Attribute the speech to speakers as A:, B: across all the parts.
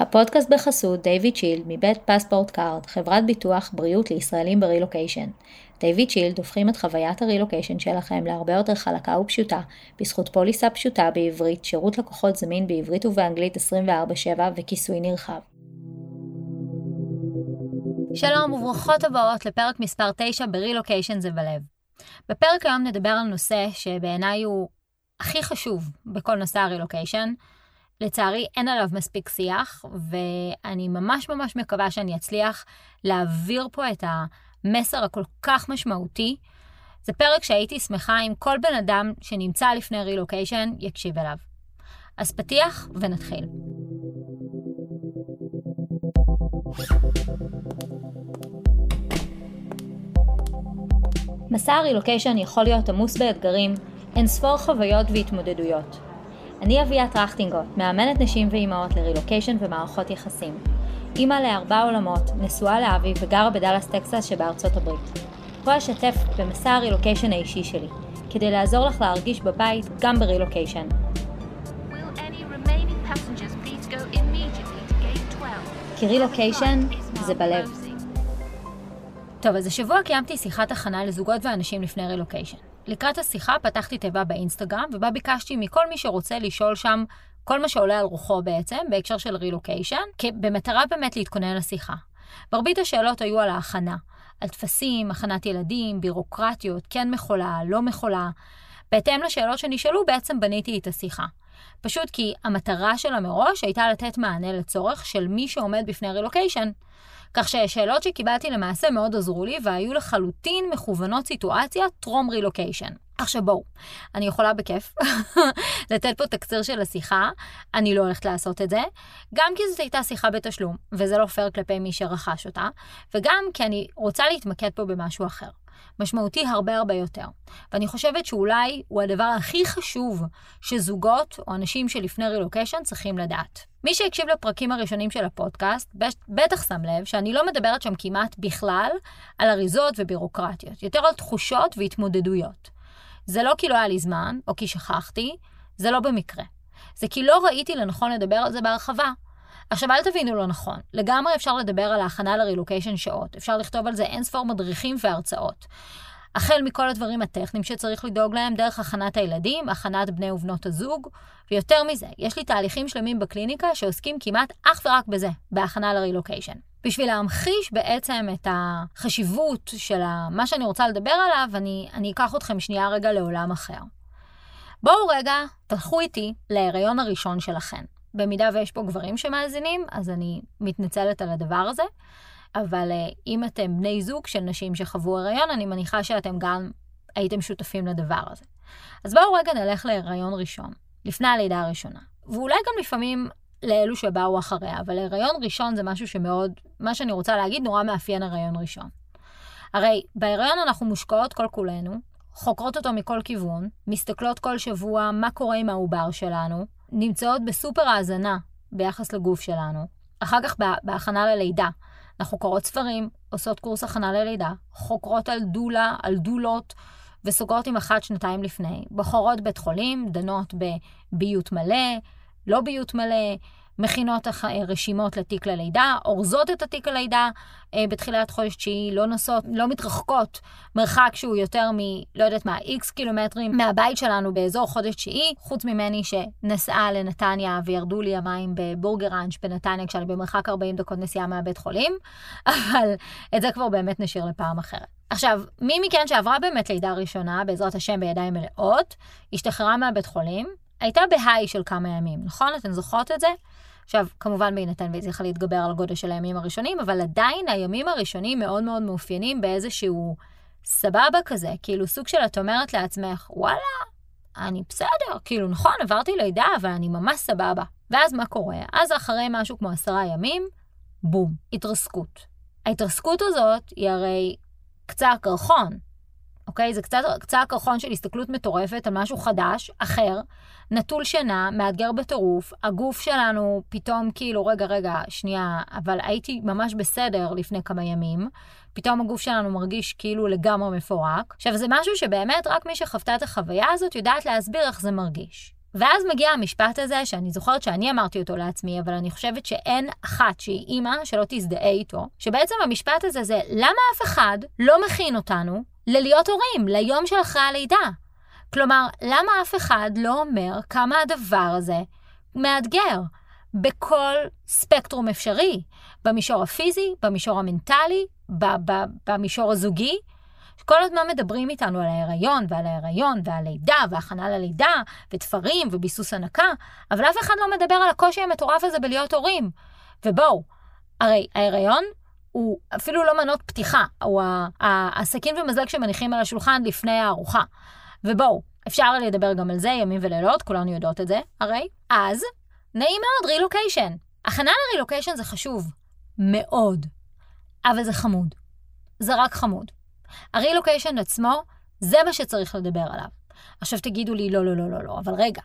A: הפודקאסט בחסות דיוויד שילד מבית פספורטכארד, חברת ביטוח בריאות לישראלים ברילוקיישן. דיוויד שילד הופכים את חוויית הרילוקיישן שלכם להרבה יותר חלקה ופשוטה, בזכות פוליסה פשוטה בעברית, שירות לקוחות זמין בעברית ובאנגלית 24/7 וכיסוי נרחב. שלום וברוכות הבאות לפרק מספר 9 ברילוקיישן זה בלב. בפרק היום נדבר על נושא שבעיניי הוא הכי חשוב בכל נושא הרילוקיישן, לצערי אין עליו מספיק שיח, ואני ממש ממש מקווה שאני אצליח להעביר פה את המסר הכל כך משמעותי. זה פרק שהייתי שמחה אם כל בן אדם שנמצא לפני רילוקיישן יקשיב אליו. אז פתיח ונתחיל. מסע הרילוקיישן יכול להיות עמוס באתגרים, אין ספור חוויות והתמודדויות. אני אביה טרכטינגוט, מאמנת נשים ואימהות לרילוקיישן ומערכות יחסים. אימא לארבע עלמות, נשואה לאבי וגרה בדאלאס טקסס שבארצות הברית. פה אשתף במסע הרילוקיישן האישי שלי, כדי לעזור לך להרגיש בבית גם ברילוקיישן. כי רילוקיישן זה בלב. טוב, אז השבוע קיימתי שיחת הכנה לזוגות ואנשים לפני רילוקיישן. לקראת השיחה פתחתי תיבה באינסטגרם, ובה ביקשתי מכל מי שרוצה לשאול שם כל מה שעולה על רוחו בעצם, בהקשר של רילוקיישן, במטרה באמת להתכונן לשיחה. מרבית השאלות היו על ההכנה, על טפסים, הכנת ילדים, בירוקרטיות, כן מכולה, לא מכולה. בהתאם לשאלות שנשאלו, בעצם בניתי את השיחה. פשוט כי המטרה שלה מראש הייתה לתת מענה לצורך של מי שעומד בפני רילוקיישן. כך ששאלות שקיבלתי למעשה מאוד עזרו לי והיו לחלוטין מכוונות סיטואציה טרום רילוקיישן. עכשיו בואו, אני יכולה בכיף לתת פה תקציר של השיחה, אני לא הולכת לעשות את זה, גם כי זאת הייתה שיחה בתשלום, וזה לא פייר כלפי מי שרכש אותה, וגם כי אני רוצה להתמקד פה במשהו אחר. משמעותי הרבה הרבה יותר. ואני חושבת שאולי הוא הדבר הכי חשוב שזוגות או אנשים שלפני רילוקיישן צריכים לדעת. מי שהקשיב לפרקים הראשונים של הפודקאסט, בטח שם לב שאני לא מדברת שם כמעט בכלל על אריזות ובירוקרטיות, יותר על תחושות והתמודדויות. זה לא כי לא היה לי זמן, או כי שכחתי, זה לא במקרה. זה כי לא ראיתי לנכון לדבר על זה בהרחבה. עכשיו, אל תבינו לא נכון. לגמרי אפשר לדבר על ההכנה לרילוקיישן שעות. אפשר לכתוב על זה אין ספור מדריכים והרצאות. החל מכל הדברים הטכניים שצריך לדאוג להם, דרך הכנת הילדים, הכנת בני ובנות הזוג, ויותר מזה, יש לי תהליכים שלמים בקליניקה שעוסקים כמעט אך ורק בזה, בהכנה לרילוקיישן. בשביל להמחיש בעצם את החשיבות של מה שאני רוצה לדבר עליו, אני, אני אקח אתכם שנייה רגע לעולם אחר. בואו רגע, תלכו איתי להיריון הראשון שלכם. במידה ויש פה גברים שמאזינים, אז אני מתנצלת על הדבר הזה. אבל uh, אם אתם בני זוג של נשים שחוו הריון, אני מניחה שאתם גם הייתם שותפים לדבר הזה. אז בואו רגע נלך להיריון ראשון, לפני הלידה הראשונה. ואולי גם לפעמים לאלו שבאו אחריה, אבל הריון ראשון זה משהו שמאוד, מה שאני רוצה להגיד, נורא מאפיין הריון ראשון. הרי בהיריון אנחנו מושקעות כל כולנו, חוקרות אותו מכל כיוון, מסתכלות כל שבוע מה קורה עם העובר שלנו, נמצאות בסופר האזנה ביחס לגוף שלנו. אחר כך בהכנה ללידה, אנחנו קוראות ספרים, עושות קורס הכנה ללידה, חוקרות על דולה, על דולות, וסוגרות עם אחת שנתיים לפני. בוחרות בית חולים, דנות בביות מלא, לא ביות מלא, מכינות רשימות לתיק ללידה, אורזות את התיק הלידה אה, בתחילת חודש תשיעי, לא נוסעות, לא מתרחקות מרחק שהוא יותר מ... לא יודעת מה, איקס קילומטרים מהבית שלנו באזור חודש תשיעי, חוץ ממני שנסעה לנתניה וירדו לי המים בבורגר ראנץ' בנתניה כשאני במרחק 40 דקות נסיעה מהבית חולים, אבל את זה כבר באמת נשאיר לפעם אחרת. עכשיו, מי מכן שעברה באמת לידה ראשונה, בעזרת השם בידיים מלאות, השתחררה מהבית חולים, הייתה בהיי של כמה ימים, נכון? אתן זוכרות את זה? עכשיו, כמובן בהינתן והצליחה להתגבר על הגודל של הימים הראשונים, אבל עדיין הימים הראשונים מאוד מאוד מאופיינים באיזשהו סבבה כזה, כאילו סוג של את אומרת לעצמך, וואלה, אני בסדר, כאילו נכון, עברתי לידה, אבל אני ממש סבבה. ואז מה קורה? אז אחרי משהו כמו עשרה ימים, בום, התרסקות. ההתרסקות הזאת היא הרי קצה הקרחון, אוקיי? זה קצת קצה הקרחון של הסתכלות מטורפת על משהו חדש, אחר, נטול שינה, מאתגר בטירוף, הגוף שלנו פתאום כאילו, רגע, רגע, שנייה, אבל הייתי ממש בסדר לפני כמה ימים, פתאום הגוף שלנו מרגיש כאילו לגמרי מפורק. עכשיו, זה משהו שבאמת רק מי שחוותה את החוויה הזאת יודעת להסביר איך זה מרגיש. ואז מגיע המשפט הזה, שאני זוכרת שאני אמרתי אותו לעצמי, אבל אני חושבת שאין אחת שהיא אימא שלא תזדהה איתו, שבעצם המשפט הזה זה, למה אף אחד לא מכין אותנו ללהיות הורים, ליום של אחרי הלידה? כלומר, למה אף אחד לא אומר כמה הדבר הזה מאתגר בכל ספקטרום אפשרי? במישור הפיזי, במישור המנטלי, במישור הזוגי. כל הזמן מדברים איתנו על ההיריון ועל ההיריון ועל לידה והכנה ללידה ותפרים וביסוס הנקה, אבל אף אחד לא מדבר על הקושי המטורף הזה בלהיות הורים. ובואו, הרי ההיריון הוא אפילו לא מנות פתיחה, הוא הסכין ומזלג שמניחים על השולחן לפני הארוחה. ובואו, אפשר לדבר גם על זה ימים ולילות, כולנו יודעות את זה, הרי. אז, נעים מאוד, רילוקיישן. הכנה לרילוקיישן זה חשוב. מאוד. אבל זה חמוד. זה רק חמוד. הרילוקיישן עצמו, זה מה שצריך לדבר עליו. עכשיו תגידו לי, לא, לא, לא, לא, לא, אבל רגע.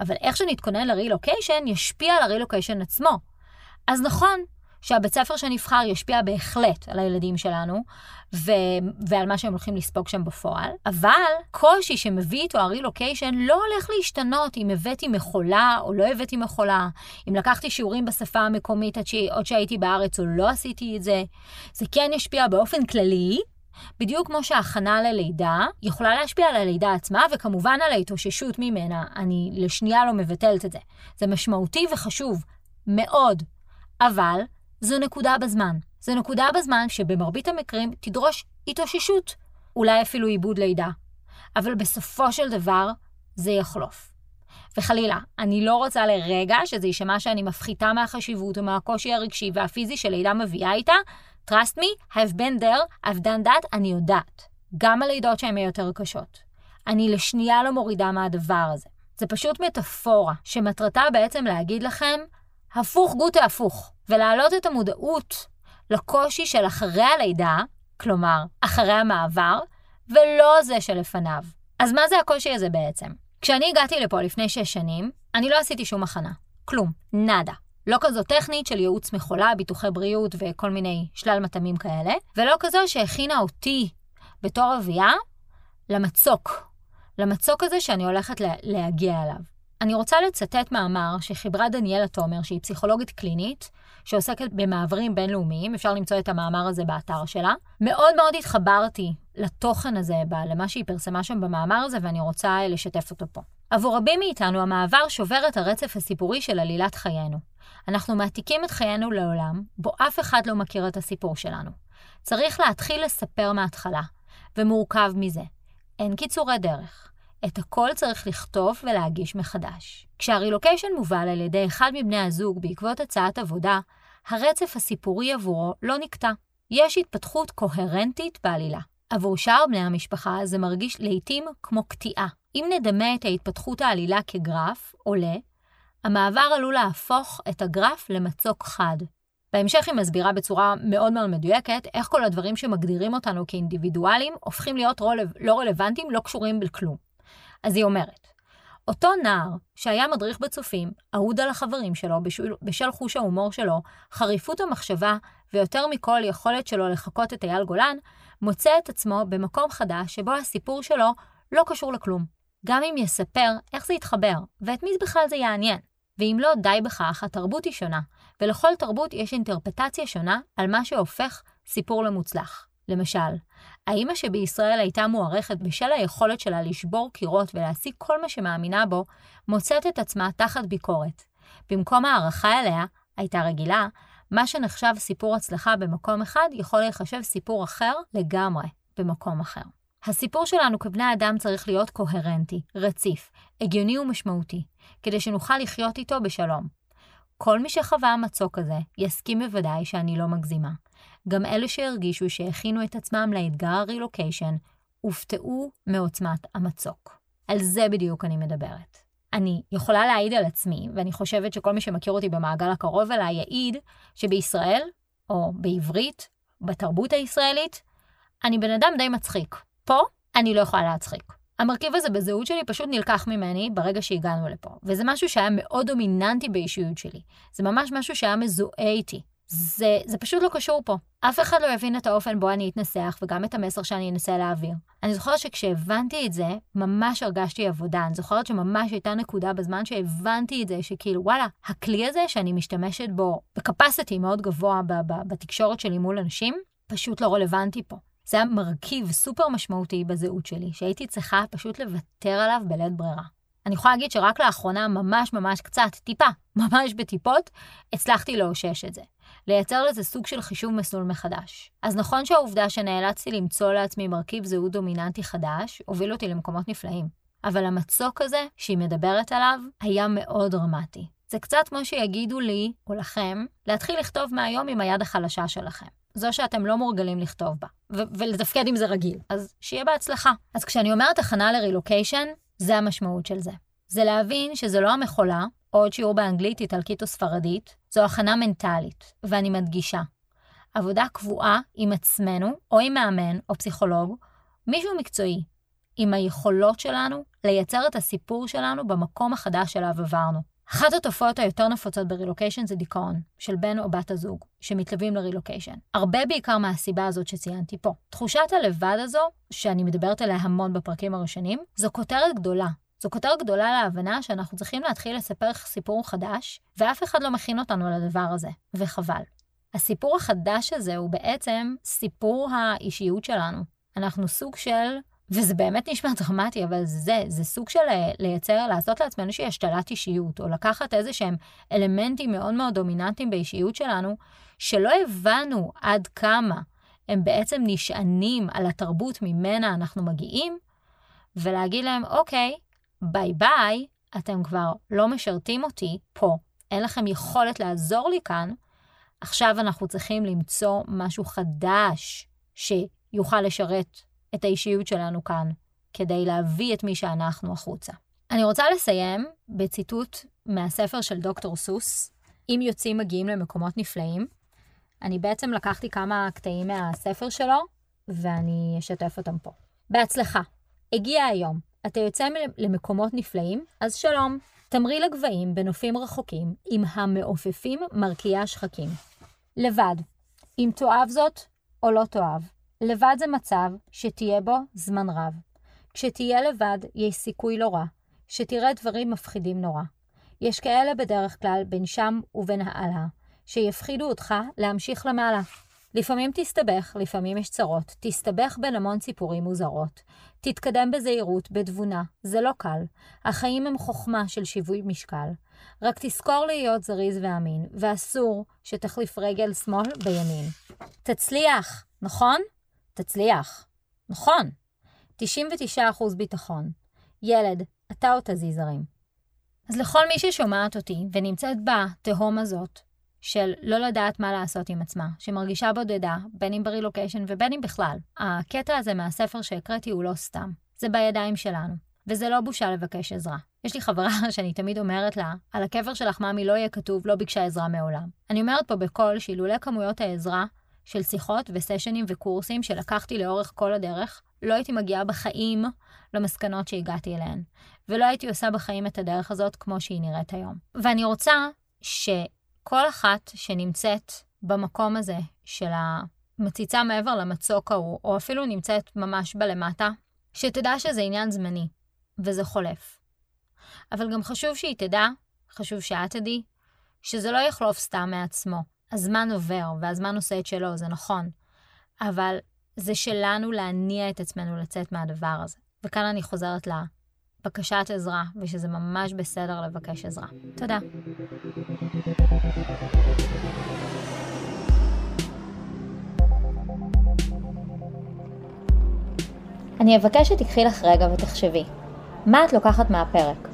A: אבל איך שנתכונן לרילוקיישן, ישפיע על הרילוקיישן עצמו. אז נכון, שהבית ספר שנבחר ישפיע בהחלט על הילדים שלנו, ו... ועל מה שהם הולכים לספוג שם בפועל, אבל קושי שמביא איתו הרילוקיישן לא הולך להשתנות אם הבאתי מכולה או לא הבאתי מכולה, אם לקחתי שיעורים בשפה המקומית עד ש... עוד שהייתי בארץ או לא עשיתי את זה. זה כן ישפיע באופן כללי, בדיוק כמו שההכנה ללידה יכולה להשפיע על הלידה עצמה, וכמובן על ההתאוששות ממנה, אני לשנייה לא מבטלת את זה. זה משמעותי וחשוב, מאוד. אבל זו נקודה בזמן. זו נקודה בזמן שבמרבית המקרים תדרוש התאוששות, אולי אפילו עיבוד לידה. אבל בסופו של דבר, זה יחלוף. וחלילה, אני לא רוצה לרגע שזה יישמע שאני מפחיתה מהחשיבות או מהקושי הרגשי והפיזי שלידה מביאה איתה. Trust me, I've been there, I've done that, אני יודעת. גם הלידות שהן יותר קשות. אני לשנייה לא מורידה מהדבר הזה. זה פשוט מטאפורה, שמטרתה בעצם להגיד לכם, הפוך גוטה הפוך. ולהעלות את המודעות לקושי של אחרי הלידה, כלומר, אחרי המעבר, ולא זה שלפניו. אז מה זה הקושי הזה בעצם? כשאני הגעתי לפה לפני שש שנים, אני לא עשיתי שום הכנה. כלום. נאדה. לא כזו טכנית של ייעוץ מחולה, ביטוחי בריאות וכל מיני שלל מטעמים כאלה, ולא כזו שהכינה אותי בתור אביה למצוק. למצוק הזה שאני הולכת להגיע אליו. אני רוצה לצטט מאמר שחיברה דניאלה תומר, שהיא פסיכולוגית קלינית, שעוסקת במעברים בינלאומיים, אפשר למצוא את המאמר הזה באתר שלה. מאוד מאוד התחברתי לתוכן הזה, למה שהיא פרסמה שם במאמר הזה, ואני רוצה לשתף אותו פה. עבור רבים מאיתנו, המעבר שובר את הרצף הסיפורי של עלילת חיינו. אנחנו מעתיקים את חיינו לעולם, בו אף אחד לא מכיר את הסיפור שלנו. צריך להתחיל לספר מההתחלה, ומורכב מזה. אין קיצורי דרך. את הכל צריך לכתוב ולהגיש מחדש. כשהרילוקיישן מובל על ידי אחד מבני הזוג בעקבות הצעת עבודה, הרצף הסיפורי עבורו לא נקטע. יש התפתחות קוהרנטית בעלילה. עבור שאר בני המשפחה זה מרגיש לעתים כמו קטיעה. אם נדמה את ההתפתחות העלילה כגרף, עולה, המעבר עלול להפוך את הגרף למצוק חד. בהמשך היא מסבירה בצורה מאוד מאוד מדויקת איך כל הדברים שמגדירים אותנו כאינדיבידואלים הופכים להיות לא רלוונטיים, לא קשורים בכלום. אז היא אומרת, אותו נער שהיה מדריך בצופים, אהוד על החברים שלו בשול, בשל חוש ההומור שלו, חריפות המחשבה ויותר מכל יכולת שלו לחקות את אייל גולן, מוצא את עצמו במקום חדש שבו הסיפור שלו לא קשור לכלום. גם אם יספר איך זה יתחבר, ואת מי בכלל זה יעניין. ואם לא די בכך, התרבות היא שונה, ולכל תרבות יש אינטרפטציה שונה על מה שהופך סיפור למוצלח. למשל, האמא שבישראל הייתה מוערכת בשל היכולת שלה לשבור קירות ולהשיג כל מה שמאמינה בו, מוצאת את עצמה תחת ביקורת. במקום הערכה אליה, הייתה רגילה, מה שנחשב סיפור הצלחה במקום אחד יכול להיחשב סיפור אחר לגמרי במקום אחר. הסיפור שלנו כבני אדם צריך להיות קוהרנטי, רציף, הגיוני ומשמעותי, כדי שנוכל לחיות איתו בשלום. כל מי שחווה מצוק כזה, יסכים בוודאי שאני לא מגזימה. גם אלה שהרגישו שהכינו את עצמם לאתגר הרילוקיישן, הופתעו מעוצמת המצוק. על זה בדיוק אני מדברת. אני יכולה להעיד על עצמי, ואני חושבת שכל מי שמכיר אותי במעגל הקרוב אליי יעיד, שבישראל, או בעברית, בתרבות הישראלית, אני בן אדם די מצחיק. פה, אני לא יכולה להצחיק. המרכיב הזה בזהות שלי פשוט נלקח ממני ברגע שהגענו לפה, וזה משהו שהיה מאוד דומיננטי באישיות שלי. זה ממש משהו שהיה מזוהה איתי. זה, זה פשוט לא קשור פה. אף אחד לא יבין את האופן בו אני אתנסח וגם את המסר שאני אנסה להעביר. אני זוכרת שכשהבנתי את זה, ממש הרגשתי עבודה. אני זוכרת שממש הייתה נקודה בזמן שהבנתי את זה, שכאילו, וואלה, הכלי הזה שאני משתמשת בו בקפסיטי מאוד גבוה בתקשורת שלי מול אנשים, פשוט לא רלוונטי פה. זה היה מרכיב סופר משמעותי בזהות שלי, שהייתי צריכה פשוט לוותר עליו בלית ברירה. אני יכולה להגיד שרק לאחרונה, ממש ממש קצת, טיפה, ממש בטיפות, הצלחתי לאושש את זה. לייצר לזה סוג של חישוב מסלול מחדש. אז נכון שהעובדה שנאלצתי למצוא לעצמי מרכיב זהות דומיננטי חדש, הוביל אותי למקומות נפלאים. אבל המצוק הזה, שהיא מדברת עליו, היה מאוד דרמטי. זה קצת כמו שיגידו לי, או לכם, להתחיל לכתוב מהיום עם היד החלשה שלכם. זו שאתם לא מורגלים לכתוב בה, ו- ולתפקד עם זה רגיל. אז שיהיה בהצלחה. אז כשאני אומרת הכנה לרילוקיישן, זה המשמעות של זה. זה להבין שזה לא המכולה, עוד שיעור באנגלית, איטלקית או ספרדית, זו הכנה מנטלית, ואני מדגישה. עבודה קבועה עם עצמנו, או עם מאמן, או פסיכולוג, מישהו מקצועי, עם היכולות שלנו לייצר את הסיפור שלנו במקום החדש שאליו עברנו. אחת התופעות היותר נפוצות ברילוקיישן זה דיכאון, של בן או בת הזוג, שמתלווים לרילוקיישן. הרבה בעיקר מהסיבה הזאת שציינתי פה. תחושת הלבד הזו, שאני מדברת עליה המון בפרקים הראשונים, זו כותרת גדולה. זו כותרת גדולה להבנה שאנחנו צריכים להתחיל לספר סיפור חדש, ואף אחד לא מכין אותנו לדבר הזה, וחבל. הסיפור החדש הזה הוא בעצם סיפור האישיות שלנו. אנחנו סוג של וזה באמת נשמע דרמטי, אבל זה, זה סוג של אה, לייצר, לעשות לעצמנו איזושהי השתלת אישיות, או לקחת איזה שהם אלמנטים מאוד מאוד דומיננטיים באישיות שלנו, שלא הבנו עד כמה הם בעצם נשענים על התרבות ממנה אנחנו מגיעים, ולהגיד להם, אוקיי, ביי ביי, אתם כבר לא משרתים אותי פה, אין לכם יכולת לעזור לי כאן, עכשיו אנחנו צריכים למצוא משהו חדש שיוכל לשרת את האישיות שלנו כאן, כדי להביא את מי שאנחנו החוצה. אני רוצה לסיים בציטוט מהספר של דוקטור סוס, אם יוצאים מגיעים למקומות נפלאים. אני בעצם לקחתי כמה קטעים מהספר שלו, ואני אשתף אותם פה. בהצלחה. הגיע היום. אתה יוצא למקומות נפלאים? אז שלום. תמריא לגבהים בנופים רחוקים עם המעופפים מרקיעי השחקים. לבד. אם תאהב זאת או לא תאהב. לבד זה מצב שתהיה בו זמן רב. כשתהיה לבד, יש סיכוי לא רע, שתראה דברים מפחידים נורא. יש כאלה בדרך כלל בין שם ובין העלה, שיפחידו אותך להמשיך למעלה. לפעמים תסתבך, לפעמים יש צרות. תסתבך בין המון ציפורים מוזרות. תתקדם בזהירות, בתבונה. זה לא קל. החיים הם חוכמה של שיווי משקל. רק תזכור להיות זריז ואמין, ואסור שתחליף רגל שמאל בימין. תצליח, נכון? תצליח. נכון. 99% ביטחון. ילד, אתה או תזיז הרים. אז לכל מי ששומעת אותי ונמצאת בתהום הזאת, של לא לדעת מה לעשות עם עצמה, שמרגישה בודדה, בין אם ברילוקיישן ובין אם בכלל, הקטע הזה מהספר שהקראתי הוא לא סתם. זה בידיים שלנו, וזה לא בושה לבקש עזרה. יש לי חברה שאני תמיד אומרת לה, על הקבר שלך ממי לא יהיה כתוב לא ביקשה עזרה מעולם. אני אומרת פה בקול שאילולא כמויות העזרה של שיחות וסשנים וקורסים שלקחתי לאורך כל הדרך, לא הייתי מגיעה בחיים למסקנות שהגעתי אליהן, ולא הייתי עושה בחיים את הדרך הזאת כמו שהיא נראית היום. ואני רוצה שכל אחת שנמצאת במקום הזה של המציצה מעבר למצוק ההוא, או אפילו נמצאת ממש בלמטה, שתדע שזה עניין זמני, וזה חולף. אבל גם חשוב שהיא תדע, חשוב שאת תדעי, שזה לא יחלוף סתם מעצמו. הזמן עובר, והזמן עושה את שלו, זה נכון. אבל זה שלנו להניע את עצמנו לצאת מהדבר הזה. וכאן אני חוזרת לבקשת עזרה, ושזה ממש בסדר לבקש עזרה. תודה. אני אבקש שתיקחי לך רגע ותחשבי, מה את לוקחת מהפרק?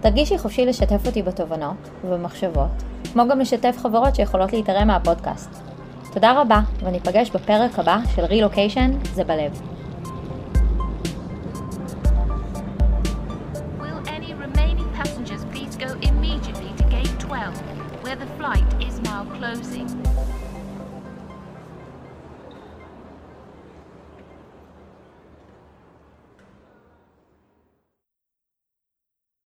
A: תרגישי חופשי לשתף אותי בתובנות ובמחשבות, כמו גם לשתף חברות שיכולות להתערם מהפודקאסט. תודה רבה, וניפגש בפרק הבא של רילוקיישן זה בלב.